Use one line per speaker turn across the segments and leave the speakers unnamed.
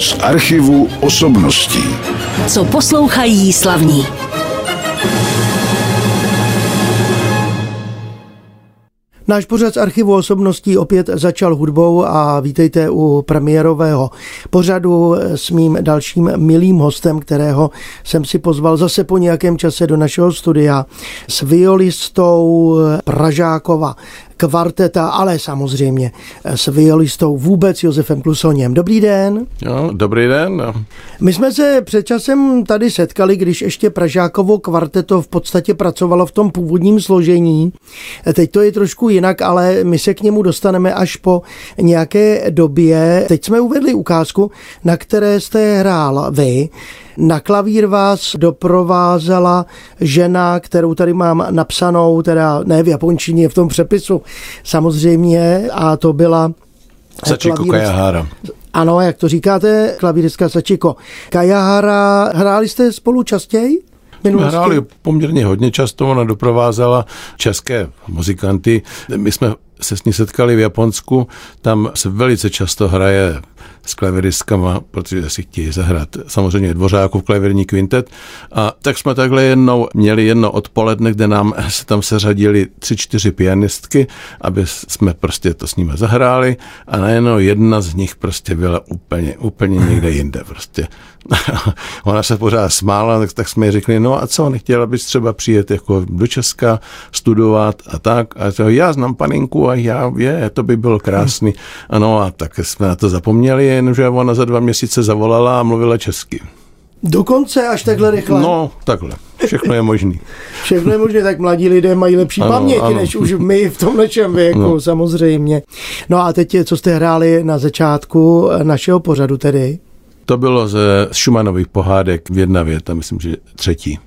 z archivu osobností.
Co poslouchají slavní.
Náš pořad z archivu osobností opět začal hudbou a vítejte u premiérového pořadu s mým dalším milým hostem, kterého jsem si pozval zase po nějakém čase do našeho studia s violistou Pražákova kvarteta, ale samozřejmě s violistou vůbec Josefem Klusoněm. Dobrý den.
Jo, dobrý den.
My jsme se před časem tady setkali, když ještě Pražákovo kvarteto v podstatě pracovalo v tom původním složení. Teď to je trošku jinak, ale my se k němu dostaneme až po nějaké době. Teď jsme uvedli ukázku, na které jste hrál vy. Na klavír vás doprovázela žena, kterou tady mám napsanou, teda ne v japončině, v tom přepisu samozřejmě, a to byla
Sachiko klavírist... Kajahara.
Ano, jak to říkáte, klavíristka Sachiko Kajahara. Hráli jste spolu častěji?
Minulosti? Hráli poměrně hodně často, ona doprovázela české muzikanty. My jsme se s ní setkali v Japonsku, tam se velice často hraje s klaviristkama, protože si chtějí zahrát samozřejmě Dvořákův klavirní kvintet. A tak jsme takhle jednou měli jedno odpoledne, kde nám se tam seřadili tři, čtyři pianistky, aby jsme prostě to s nimi zahráli a najednou jedna z nich prostě byla úplně, úplně někde jinde prostě. Ona se pořád smála, tak, tak jsme jí řekli, no a co, nechtěla bys třeba přijet jako do Česka studovat a tak. A to, já znám paninku a já, je, to by bylo krásný. Ano a tak jsme na to zapomněli, jenomže ona za dva měsíce zavolala a mluvila česky.
Dokonce až takhle rychle?
No, takhle. Všechno je možný.
Všechno je možné, tak mladí lidé mají lepší ano, paměť, ano. než už my v tom našem věku, no. samozřejmě. No a teď, co jste hráli na začátku našeho pořadu tedy?
To bylo ze Šumanových pohádek v jedna věta, myslím, že třetí.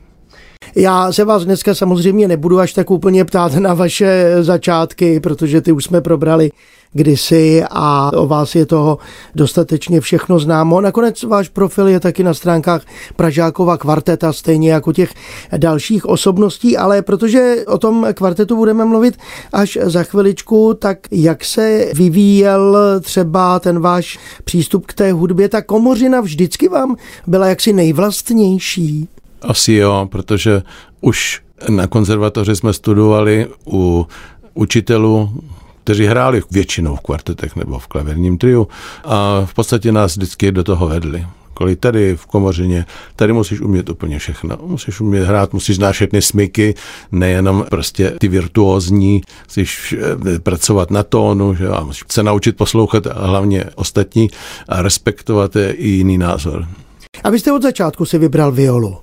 Já se vás dneska samozřejmě nebudu až tak úplně ptát na vaše začátky, protože ty už jsme probrali kdysi a o vás je toho dostatečně všechno známo. Nakonec váš profil je taky na stránkách Pražákova kvarteta, stejně jako těch dalších osobností, ale protože o tom kvartetu budeme mluvit až za chviličku, tak jak se vyvíjel třeba ten váš přístup k té hudbě, ta komořina vždycky vám byla jaksi nejvlastnější?
Asi jo, protože už na konzervatoři jsme studovali u učitelů, kteří hráli většinou v kvartetech nebo v klaverním triu a v podstatě nás vždycky do toho vedli. Kolik tady v komořině, tady musíš umět úplně všechno. Musíš umět hrát, musíš znát všechny smyky, nejenom prostě ty virtuózní, musíš eh, pracovat na tónu, že? a musíš se naučit poslouchat a hlavně ostatní a respektovat i jiný názor.
A vy jste od začátku si vybral violu.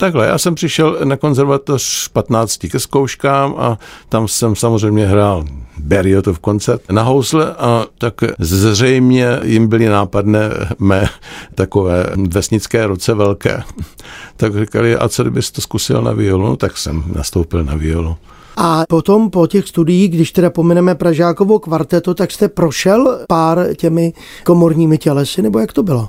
Takhle, já jsem přišel na konzervatoř 15 ke zkouškám a tam jsem samozřejmě hrál Berriotov koncert na housle a tak zřejmě jim byly nápadné mé takové vesnické ruce velké. Tak říkali, a co kdybys to zkusil na violu? No, tak jsem nastoupil na violu.
A potom po těch studiích, když teda pomineme Pražákovo kvarteto, tak jste prošel pár těmi komorními tělesy, nebo jak to bylo?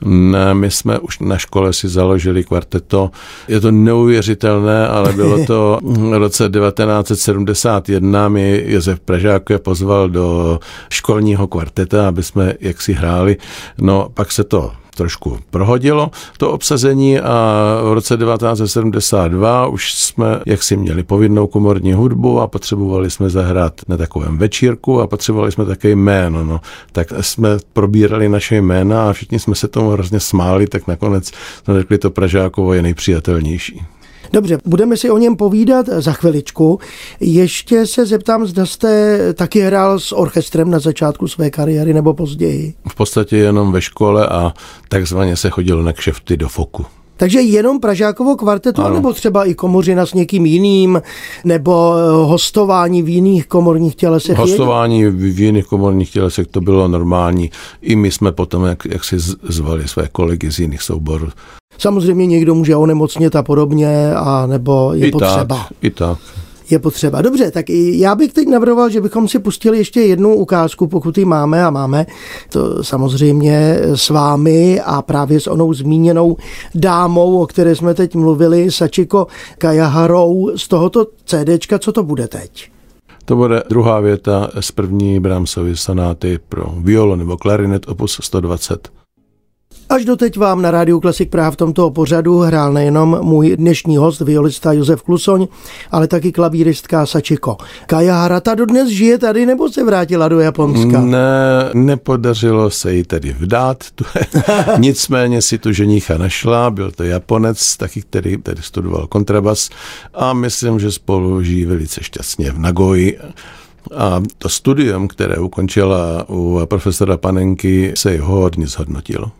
Ne, my jsme už na škole si založili kvarteto. Je to neuvěřitelné, ale bylo to v roce 1971. Mi Josef Pražák je pozval do školního kvarteta, aby jsme jaksi hráli. No, pak se to trošku prohodilo to obsazení a v roce 1972 už jsme jaksi měli povinnou komorní hudbu a potřebovali jsme zahrát na takovém večírku a potřebovali jsme také jméno. No. Tak jsme probírali naše jména a všichni jsme se tomu hrozně smáli, tak nakonec jsme řekli, to Pražákovo je nejpřijatelnější.
Dobře, budeme si o něm povídat za chviličku. Ještě se zeptám, zda jste taky hrál s orchestrem na začátku své kariéry nebo později?
V podstatě jenom ve škole a takzvaně se chodilo na kšefty do foku.
Takže jenom Pražákovo kvartetu, ano. nebo třeba i komořina s někým jiným, nebo eh, hostování v jiných komorních tělesech?
Hostování v jiných komorních tělesech to bylo normální. I my jsme potom, jak, jak si zvali své kolegy z jiných souborů.
Samozřejmě někdo může onemocnit a podobně, a nebo je I potřeba.
Tak, I tak
je potřeba. Dobře, tak já bych teď navrhoval, že bychom si pustili ještě jednu ukázku, pokud ji máme a máme to samozřejmě s vámi a právě s onou zmíněnou dámou, o které jsme teď mluvili, Sačiko Kajaharou z tohoto CDčka, co to bude teď?
To bude druhá věta z první Brahmsovy sonáty pro violo nebo klarinet opus 120.
Až doteď vám na Rádiu Klasik Praha v tomto pořadu hrál nejenom můj dnešní host, violista Josef Klusoň, ale taky klavíristka Sačiko. Kaja Harata dodnes žije tady nebo se vrátila do Japonska?
Ne, nepodařilo se jí tedy vdát, nicméně si tu ženicha našla, byl to Japonec, taky který tedy studoval kontrabas a myslím, že spolu žijí velice šťastně v Nagoji. A to studium, které ukončila u profesora Panenky, se jí hodně zhodnotilo.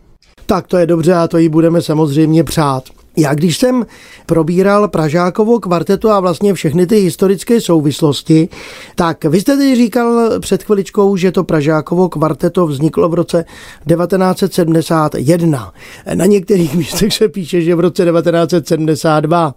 Tak to je dobře a to jí budeme samozřejmě přát. Já když jsem probíral Pražákovo kvartetu a vlastně všechny ty historické souvislosti, tak vy jste teď říkal před chviličkou, že to Pražákovo kvarteto vzniklo v roce 1971. Na některých místech se píše, že v roce 1972.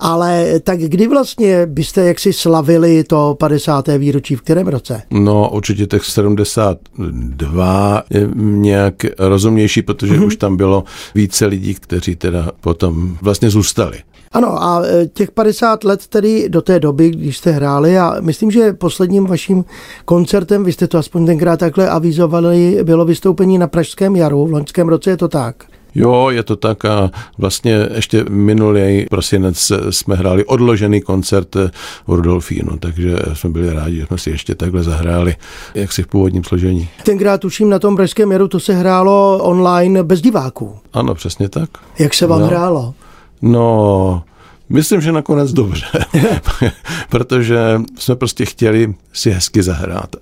Ale tak kdy vlastně byste jaksi slavili to 50. výročí, v kterém roce?
No určitě těch 72 je nějak rozumnější, protože mm-hmm. už tam bylo více lidí, kteří teda potom vlastně zůstali.
Ano a e, těch 50 let tedy do té doby, když jste hráli a myslím, že posledním vaším koncertem, vy jste to aspoň tenkrát takhle avizovali, bylo vystoupení na Pražském jaru, v loňském roce je to tak?
Jo, je to tak a vlastně ještě minulý prosinec jsme hráli odložený koncert v Rudolfínu, takže jsme byli rádi, že jsme si ještě takhle zahráli, jak si v původním složení.
Tenkrát tuším na tom Pražském jaru to se hrálo online bez diváků.
Ano, přesně tak.
Jak se vám no. hrálo?
No, Myslím, že nakonec dobře, protože jsme prostě chtěli si hezky zahrát.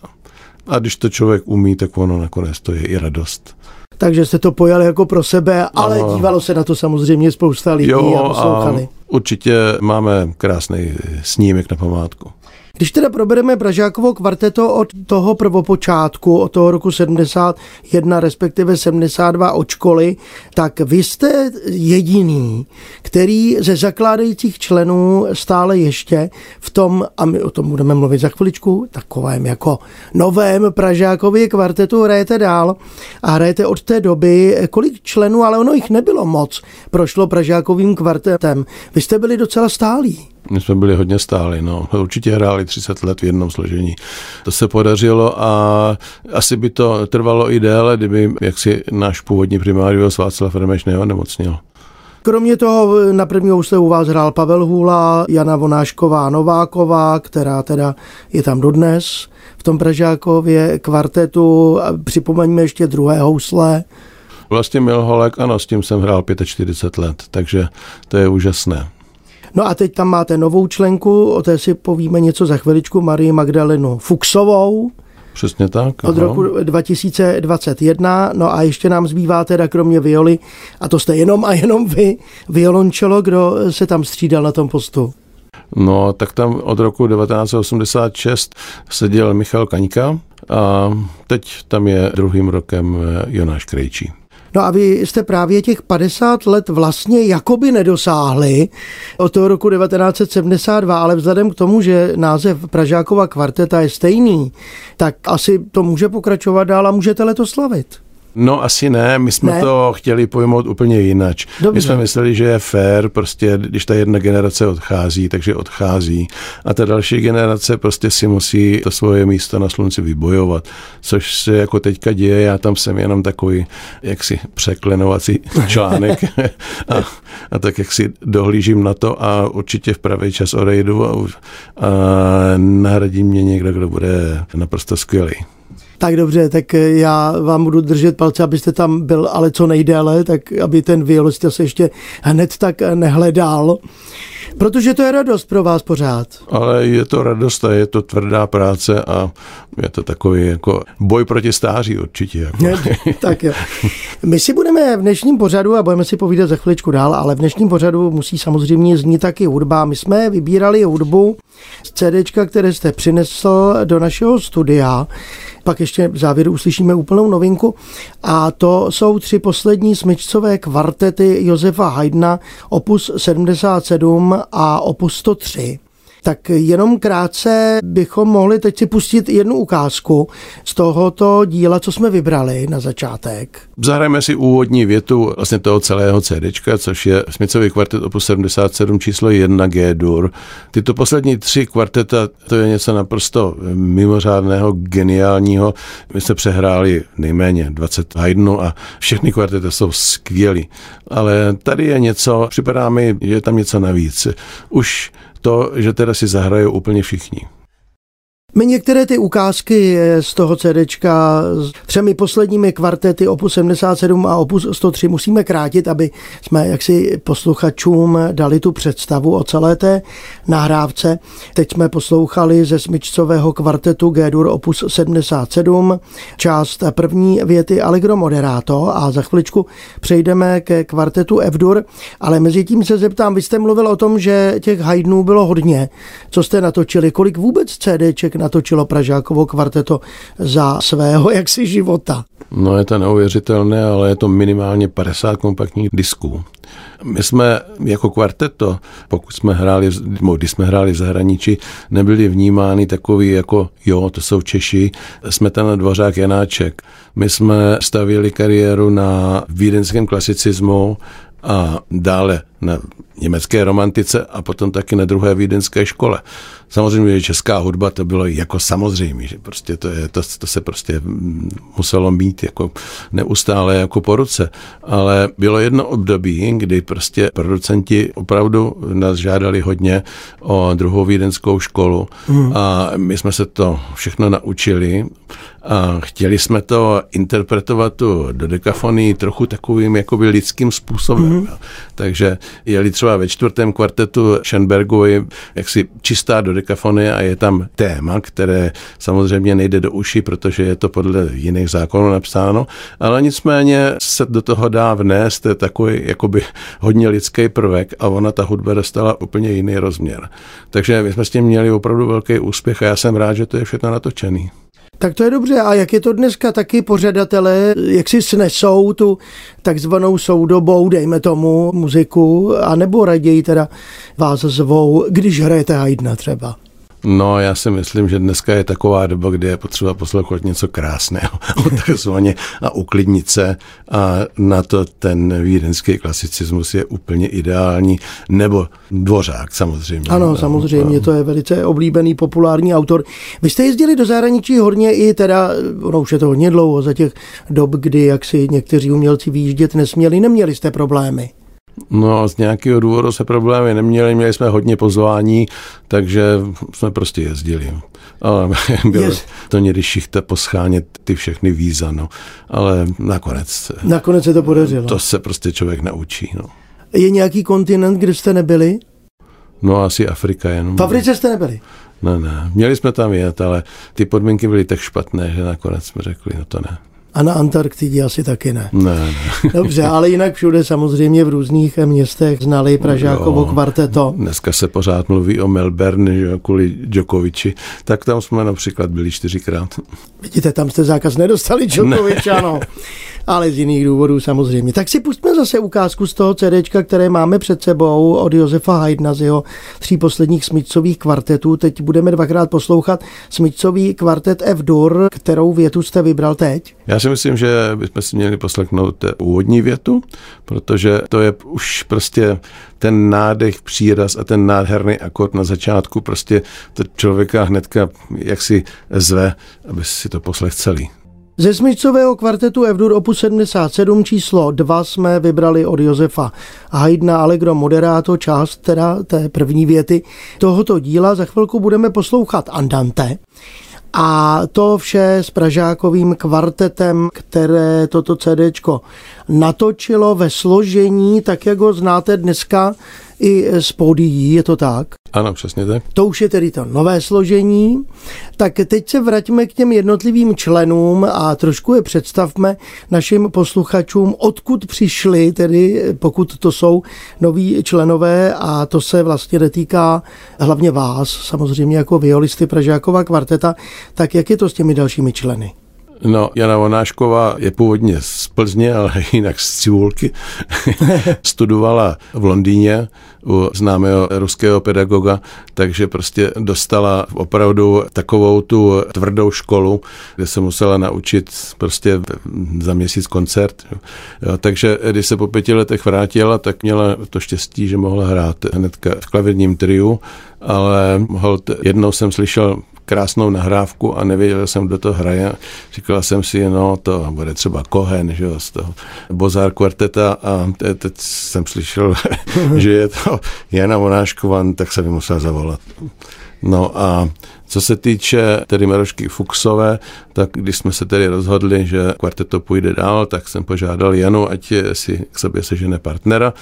A když to člověk umí, tak ono nakonec to je i radost
takže jste to pojali jako pro sebe, ale Aha. dívalo se na to samozřejmě spousta lidí jo, a poslouchali. A
určitě máme krásný snímek na památku.
Když teda probereme Pražákovo kvarteto od toho prvopočátku, od toho roku 71, respektive 72 od školy, tak vy jste jediný, který ze zakládajících členů stále ještě v tom, a my o tom budeme mluvit za chviličku, takovém jako novém Pražákově kvartetu hrajete dál a hrajete od té doby, kolik členů, ale ono jich nebylo moc, prošlo Pražákovým kvartetem. Vy jste byli docela stálí.
My jsme byli hodně stáli, no. Určitě hráli 30 let v jednom složení. To se podařilo a asi by to trvalo i déle, kdyby jaksi náš původní primárius Václav Remeš neonemocnil.
Kromě toho na první housle u vás hrál Pavel Hůla, Jana Vonášková Nováková, která teda je tam dodnes v tom Pražákově kvartetu. Připomeňme ještě druhé housle.
Vlastně Milholek, ano, s tím jsem hrál 45 let, takže to je úžasné.
No a teď tam máte novou členku, o té si povíme něco za chviličku, Marii Magdalenu Fuxovou.
Přesně tak.
Od aha. roku 2021. No a ještě nám zbývá teda kromě violy, a to jste jenom a jenom vy, violončelo, kdo se tam střídal na tom postu.
No, tak tam od roku 1986 seděl Michal Kaňka a teď tam je druhým rokem Jonáš Krejčí.
No a vy jste právě těch 50 let vlastně jakoby nedosáhli od toho roku 1972, ale vzhledem k tomu, že název Pražákova kvarteta je stejný, tak asi to může pokračovat dál a můžete letos slavit.
No asi ne, my jsme ne? to chtěli pojmout úplně jinak. My jsme mysleli, že je fér, prostě když ta jedna generace odchází, takže odchází a ta další generace prostě si musí to svoje místo na slunci vybojovat, což se jako teďka děje, já tam jsem jenom takový jaksi překlenovací článek a, a tak jak si dohlížím na to a určitě v pravý čas odejdu a, a nahradí mě někdo, kdo bude naprosto skvělý.
Tak dobře, tak já vám budu držet palce, abyste tam byl ale co nejdéle, tak aby ten violista se ještě hned tak nehledal. Protože to je radost pro vás pořád.
Ale je to radost a je to tvrdá práce a je to takový jako boj proti stáří určitě. Jako.
tak jo. My si budeme v dnešním pořadu a budeme si povídat za chviličku dál, ale v dnešním pořadu musí samozřejmě znít taky hudba. My jsme vybírali hudbu z CDčka, které jste přinesl do našeho studia. Pak ještě v závěru uslyšíme úplnou novinku a to jsou tři poslední smyčcové kvartety Josefa Haydna, opus 77 a opus 103. Tak jenom krátce bychom mohli teď si pustit jednu ukázku z tohoto díla, co jsme vybrali na začátek.
Zahrajeme si úvodní větu vlastně toho celého CDčka, což je Smicový kvartet opus 77 číslo 1 G-dur. Tyto poslední tři kvarteta, to je něco naprosto mimořádného, geniálního. My jsme přehráli nejméně 20 Haydnů a všechny kvartety jsou skvělý. Ale tady je něco, připadá mi, že je tam něco navíc. Už to, že teda si zahrajou úplně všichni.
My některé ty ukázky z toho CDčka s třemi posledními kvartety Opus 77 a Opus 103 musíme krátit, aby jsme jaksi posluchačům dali tu představu o celé té nahrávce. Teď jsme poslouchali ze smyčcového kvartetu G-dur Opus 77 část první věty Allegro Moderato a za chviličku přejdeme ke kvartetu F-dur, ale mezi tím se zeptám, vy jste mluvil o tom, že těch Haydnů bylo hodně. Co jste natočili? Kolik vůbec CDček natočilo Pražákovo kvarteto za svého jaksi života.
No je to neuvěřitelné, ale je to minimálně 50 kompaktních disků. My jsme jako kvarteto, pokud jsme hráli, když jsme hráli v zahraničí, nebyli vnímáni takový jako, jo, to jsou Češi, jsme na Dvořák Janáček. My jsme stavili kariéru na vídeňském klasicismu, a dále na německé romantice a potom taky na druhé vídeňské škole. Samozřejmě, že česká hudba to bylo jako samozřejmé, že prostě to, je, to, to se prostě muselo mít jako neustále jako po ruce. Ale bylo jedno období, kdy prostě producenti opravdu nás žádali hodně o druhou vídeňskou školu mm. a my jsme se to všechno naučili a chtěli jsme to interpretovat tu do dekafonii trochu takovým jakoby lidským způsobem. Mm. Takže jeli třeba ve čtvrtém kvartetu Schoenbergovi jaksi čistá do dekafonie a je tam téma, které samozřejmě nejde do uši, protože je to podle jiných zákonů napsáno, ale nicméně se do toho dá vnést takový jakoby hodně lidský prvek a ona ta hudba dostala úplně jiný rozměr. Takže my jsme s tím měli opravdu velký úspěch a já jsem rád, že to je všechno natočený.
Tak to je dobře. A jak je to dneska taky pořadatelé, jak si snesou tu takzvanou soudobou, dejme tomu, muziku, anebo raději teda vás zvou, když hrajete Haydna třeba?
No, já si myslím, že dneska je taková doba, kdy je potřeba poslouchat něco krásného, takzvaně a uklidnit se a na to ten vídeňský klasicismus je úplně ideální, nebo Dvořák samozřejmě.
Ano, samozřejmě, to je velice oblíbený, populární autor. Vy jste jezdili do zahraničí hodně i teda, no už je to hodně dlouho, za těch dob, kdy jak si někteří umělci výjíždět nesměli, neměli jste problémy.
No z nějakého důvodu se problémy neměli, měli jsme hodně pozvání, takže jsme prostě jezdili. Ale bylo yes. to někdy šichta poschánět ty všechny víza, no. Ale nakonec.
Nakonec se to podařilo.
To se prostě člověk naučí, no.
Je nějaký kontinent, kde jste nebyli?
No asi Afrika jenom.
V Africe jste nebyli?
Ne, ne. Měli jsme tam jet, ale ty podmínky byly tak špatné, že nakonec jsme řekli, no to ne.
A na Antarktidě asi taky ne.
Ne, ne.
Dobře, ale jinak všude samozřejmě v různých městech znali Pražákovo kvarteto.
Dneska se pořád mluví o Melbourne, že kvůli Djokoviči, tak tam jsme například byli čtyřikrát.
Vidíte, tam jste zákaz nedostali Djokovič, ano. Ale z jiných důvodů samozřejmě. Tak si pustíme zase ukázku z toho CDčka, které máme před sebou od Josefa Haydna z jeho tří posledních smyčcových kvartetů. Teď budeme dvakrát poslouchat smyčcový kvartet F-dur, kterou větu jste vybral teď.
Já si myslím, že bychom si měli poslechnout úvodní větu, protože to je už prostě ten nádech, příraz a ten nádherný akord na začátku prostě to člověka hnedka jaksi zve, aby si to poslech celý.
Ze smyčcového kvartetu Evdur opus 77 číslo 2 jsme vybrali od Josefa Haydna Allegro Moderato, část teda té první věty tohoto díla. Za chvilku budeme poslouchat Andante. A to vše s Pražákovým kvartetem, které toto CDčko natočilo ve složení, tak jak ho znáte dneska i z pódií, je to tak?
Ano, přesně tak.
To už je tedy to nové složení. Tak teď se vraťme k těm jednotlivým členům a trošku je představme našim posluchačům, odkud přišli, tedy pokud to jsou noví členové a to se vlastně netýká hlavně vás, samozřejmě jako violisty Pražákova kvarteta, tak jak je to s těmi dalšími členy?
No, Jana Vonášková je původně z Plzně, ale jinak z Cibulky. Studovala v Londýně u známého ruského pedagoga, takže prostě dostala opravdu takovou tu tvrdou školu, kde se musela naučit prostě za měsíc koncert. Jo, takže když se po pěti letech vrátila, tak měla to štěstí, že mohla hrát hnedka v klavírním triu, ale hold, jednou jsem slyšel krásnou nahrávku a nevěděl jsem, kdo to hraje. Říkala jsem si, no to bude třeba Kohen, že jo, z toho Bozar kvarteta a teď jsem slyšel, že je to Jana Monášková, tak jsem mi musel zavolat. No a co se týče tedy Marošky Fuxové, tak když jsme se tedy rozhodli, že kvarteto půjde dál, tak jsem požádal Janu, ať si k sobě sežene partnera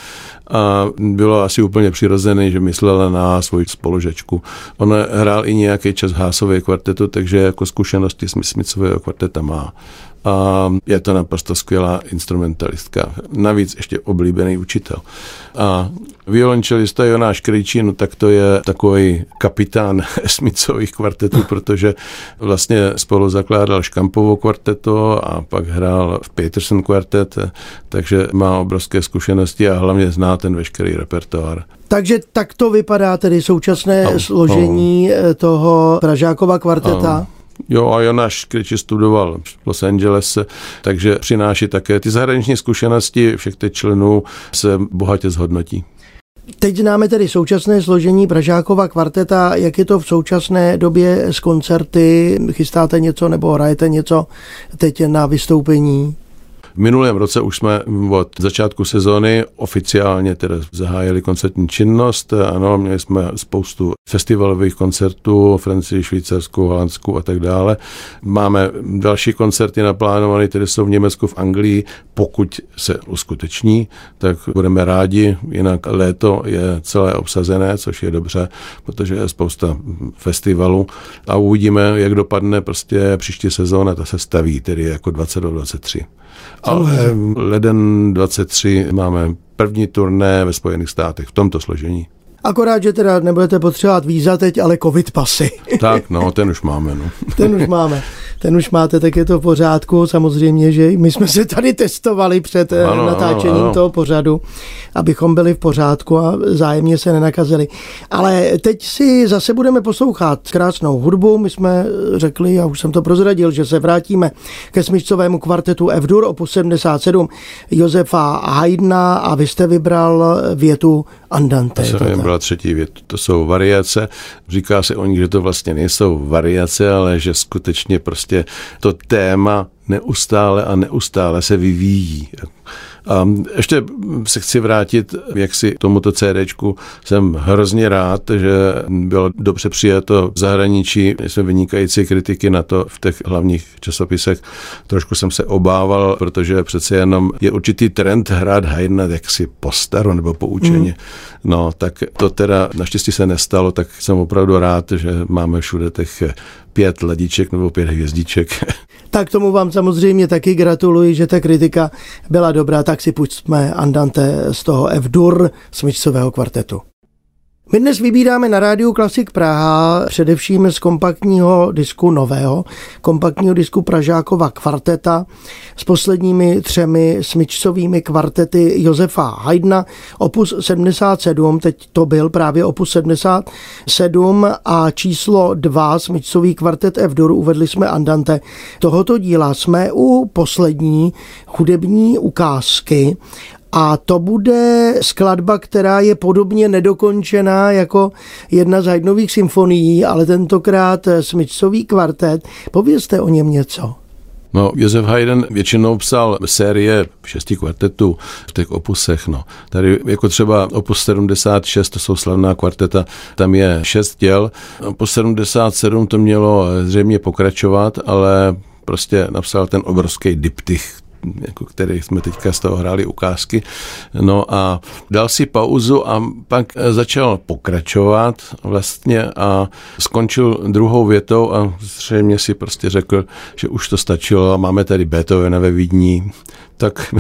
a bylo asi úplně přirozené, že myslela na svoji spolužečku. On hrál i nějaký čas Hásové kvartetu, takže jako zkušenosti Smicového kvarteta má a je to naprosto skvělá instrumentalistka. Navíc ještě oblíbený učitel. A violončelista Jonáš Krejčí, no tak to je takový kapitán Smicových kvartetů, protože vlastně spolu zakládal Škampovo kvarteto a pak hrál v Peterson kvartet, takže má obrovské zkušenosti a hlavně zná ten veškerý repertoár.
Takže tak to vypadá tedy současné no, složení no. toho Pražákova kvarteta? No.
Jo, a Jonáš Kriči studoval v Los Angeles, takže přináší také ty zahraniční zkušenosti všech těch členů se bohatě zhodnotí.
Teď známe tedy současné složení Pražákova kvarteta. Jak je to v současné době s koncerty? Chystáte něco nebo hrajete něco teď na vystoupení?
V minulém roce už jsme od začátku sezóny oficiálně teda zahájili koncertní činnost. Ano, měli jsme spoustu festivalových koncertů, Francii, Švýcarsku, Holandsku a tak dále. Máme další koncerty naplánované, které jsou v Německu, v Anglii. Pokud se uskuteční, tak budeme rádi. Jinak léto je celé obsazené, což je dobře, protože je spousta festivalů a uvidíme, jak dopadne prostě příští sezóna, ta se staví, tedy jako 2023. Ale leden 23 máme první turné ve Spojených státech v tomto složení.
Akorát, že teda nebudete potřebovat víza teď, ale covid pasy.
Tak, no, ten už máme. No.
ten už máme. Ten už máte, tak je to v pořádku. Samozřejmě, že my jsme se tady testovali před eh, ano, natáčením ano, ano. toho pořadu, abychom byli v pořádku a zájemně se nenakazili. Ale teď si zase budeme poslouchat krásnou hudbu. My jsme řekli, já už jsem to prozradil, že se vrátíme ke smyčcovému kvartetu F-dur opus 77 Josefa Haydna a vy jste vybral větu Andante.
To jsem vybral třetí větu. To jsou variace. Říká se o nich, že to vlastně nejsou variace, ale že skutečně prostě to téma neustále a neustále se vyvíjí. A ještě se chci vrátit, jak si k tomuto CDčku. Jsem hrozně rád, že bylo dobře přijato v zahraničí. Jsme vynikající kritiky na to v těch hlavních časopisech. Trošku jsem se obával, protože přece jenom je určitý trend hrát Haydna jaksi po staru nebo po učeně. Mm. No, tak to teda naštěstí se nestalo, tak jsem opravdu rád, že máme všude těch pět ledíček nebo pět hvězdiček.
Tak tomu vám samozřejmě taky gratuluji, že ta kritika byla dobrá, tak si pustíme Andante z toho F-dur smyčcového kvartetu. My dnes vybíráme na rádiu Klasik Praha především z kompaktního disku nového, kompaktního disku Pražákova kvarteta s posledními třemi smyčcovými kvartety Josefa Haydna, opus 77, teď to byl právě opus 77 a číslo 2 smyčcový kvartet F-dur, uvedli jsme Andante. Tohoto díla jsme u poslední hudební ukázky a to bude skladba, která je podobně nedokončená jako jedna z Haydnových symfonií, ale tentokrát smyčcový kvartet. Povězte o něm něco.
No, Josef Haydn většinou psal série šesti kvartetů v těch opusech. No. Tady jako třeba opus 76, to jsou slavná kvarteta, tam je šest děl. Opus 77 to mělo zřejmě pokračovat, ale prostě napsal ten obrovský diptych, jako který jsme teďka z toho hráli ukázky. No a dal si pauzu a pak začal pokračovat vlastně a skončil druhou větou a zřejmě si prostě řekl, že už to stačilo a máme tady Beethovena ve Vídní, tak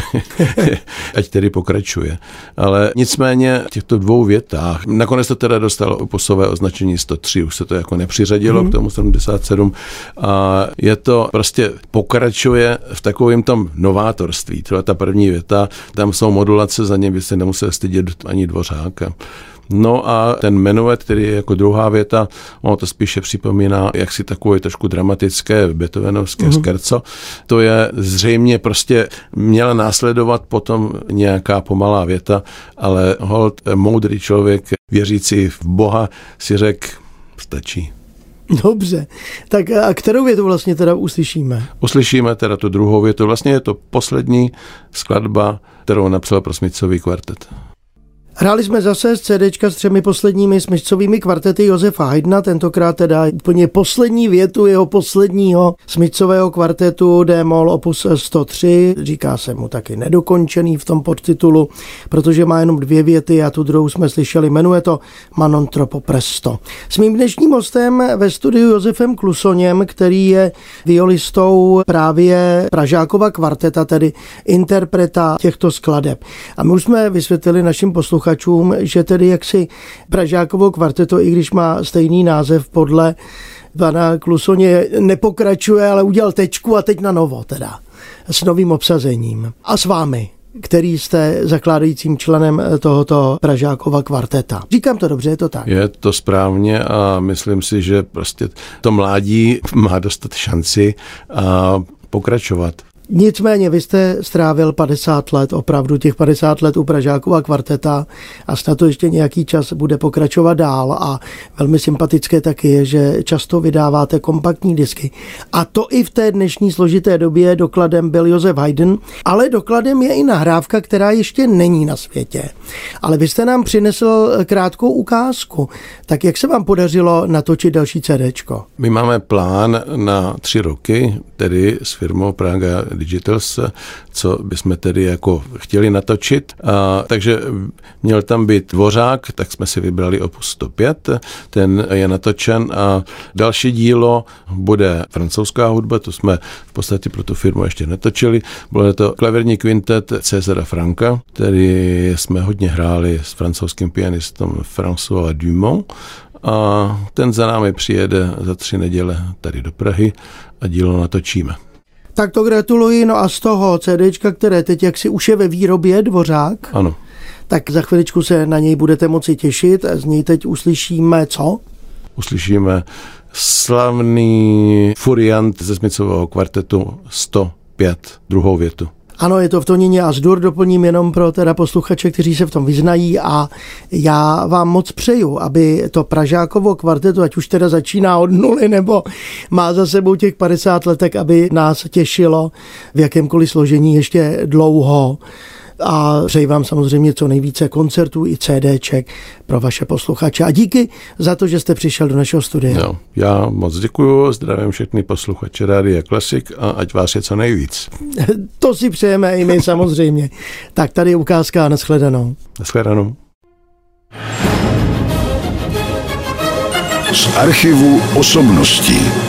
ať tedy pokračuje. Ale nicméně v těchto dvou větách, nakonec to teda dostalo posové označení 103, už se to jako nepřiřadilo mm. k tomu 77 a je to prostě pokračuje v takovém tom novátorství. Třeba ta první věta, tam jsou modulace, za ně by se nemusel stydět ani dvořáka. No a ten menuet, který je jako druhá věta, ono to spíše připomíná jak si takové trošku dramatické beethovenovské mm-hmm. skerco. To je zřejmě prostě měla následovat potom nějaká pomalá věta, ale hold moudrý člověk, věřící v Boha, si řekl, stačí.
Dobře, tak a kterou větu vlastně teda uslyšíme?
Uslyšíme teda tu druhou větu. Vlastně je to poslední skladba, kterou napsal pro Smicový kvartet.
Hráli jsme zase z CDčka s třemi posledními smyčcovými kvartety Josefa Haydna, tentokrát teda úplně poslední větu jeho posledního smyčcového kvartetu D-moll opus 103, říká se mu taky nedokončený v tom podtitulu, protože má jenom dvě věty a tu druhou jsme slyšeli, jmenuje to Manon Tropo Presto. S mým dnešním hostem ve studiu Josefem Klusoněm, který je violistou právě Pražákova kvarteta, tedy interpreta těchto skladeb. A my už jsme vysvětlili našim posluchačům, posluchačům, že tedy jaksi Pražákovo kvarteto, i když má stejný název podle pana Klusoně, nepokračuje, ale udělal tečku a teď na novo teda s novým obsazením. A s vámi který jste zakládajícím členem tohoto Pražákova kvarteta. Říkám to dobře, je to tak?
Je to správně a myslím si, že prostě to mládí má dostat šanci a pokračovat.
Nicméně vy jste strávil 50 let, opravdu těch 50 let u Pražákova kvarteta a snad to ještě nějaký čas bude pokračovat dál a velmi sympatické taky je, že často vydáváte kompaktní disky. A to i v té dnešní složité době dokladem byl Josef Haydn, ale dokladem je i nahrávka, která ještě není na světě. Ale vy jste nám přinesl krátkou ukázku. Tak jak se vám podařilo natočit další CDčko?
My máme plán na tři roky, tedy s firmou Praga Digitals, co bychom tedy jako chtěli natočit. A, takže měl tam být dvořák, tak jsme si vybrali opus 105, ten je natočen a další dílo bude francouzská hudba, to jsme v podstatě pro tu firmu ještě netočili. Bylo to klaverní kvintet Cezara Franka, který jsme hodně hráli s francouzským pianistou François Dumont a ten za námi přijede za tři neděle tady do Prahy a dílo natočíme.
Tak to gratuluji. No a z toho CDčka, které teď jaksi už je ve výrobě, Dvořák.
Ano.
Tak za chviličku se na něj budete moci těšit. Z něj teď uslyšíme co?
Uslyšíme slavný furiant ze Smicového kvartetu 105, druhou větu.
Ano, je to v Tonině a zdur, doplním jenom pro teda posluchače, kteří se v tom vyznají a já vám moc přeju, aby to Pražákovo kvarteto, ať už teda začíná od nuly nebo má za sebou těch 50 letek, aby nás těšilo v jakémkoliv složení ještě dlouho a přeji vám samozřejmě co nejvíce koncertů i CDček pro vaše posluchače. A díky za to, že jste přišel do našeho studia.
No, já moc děkuji, zdravím všechny posluchače Rádia Klasik a ať vás je co nejvíc.
to si přejeme i my samozřejmě. tak tady je ukázka a nashledanou.
Nashledanou.
Z archivu osobností.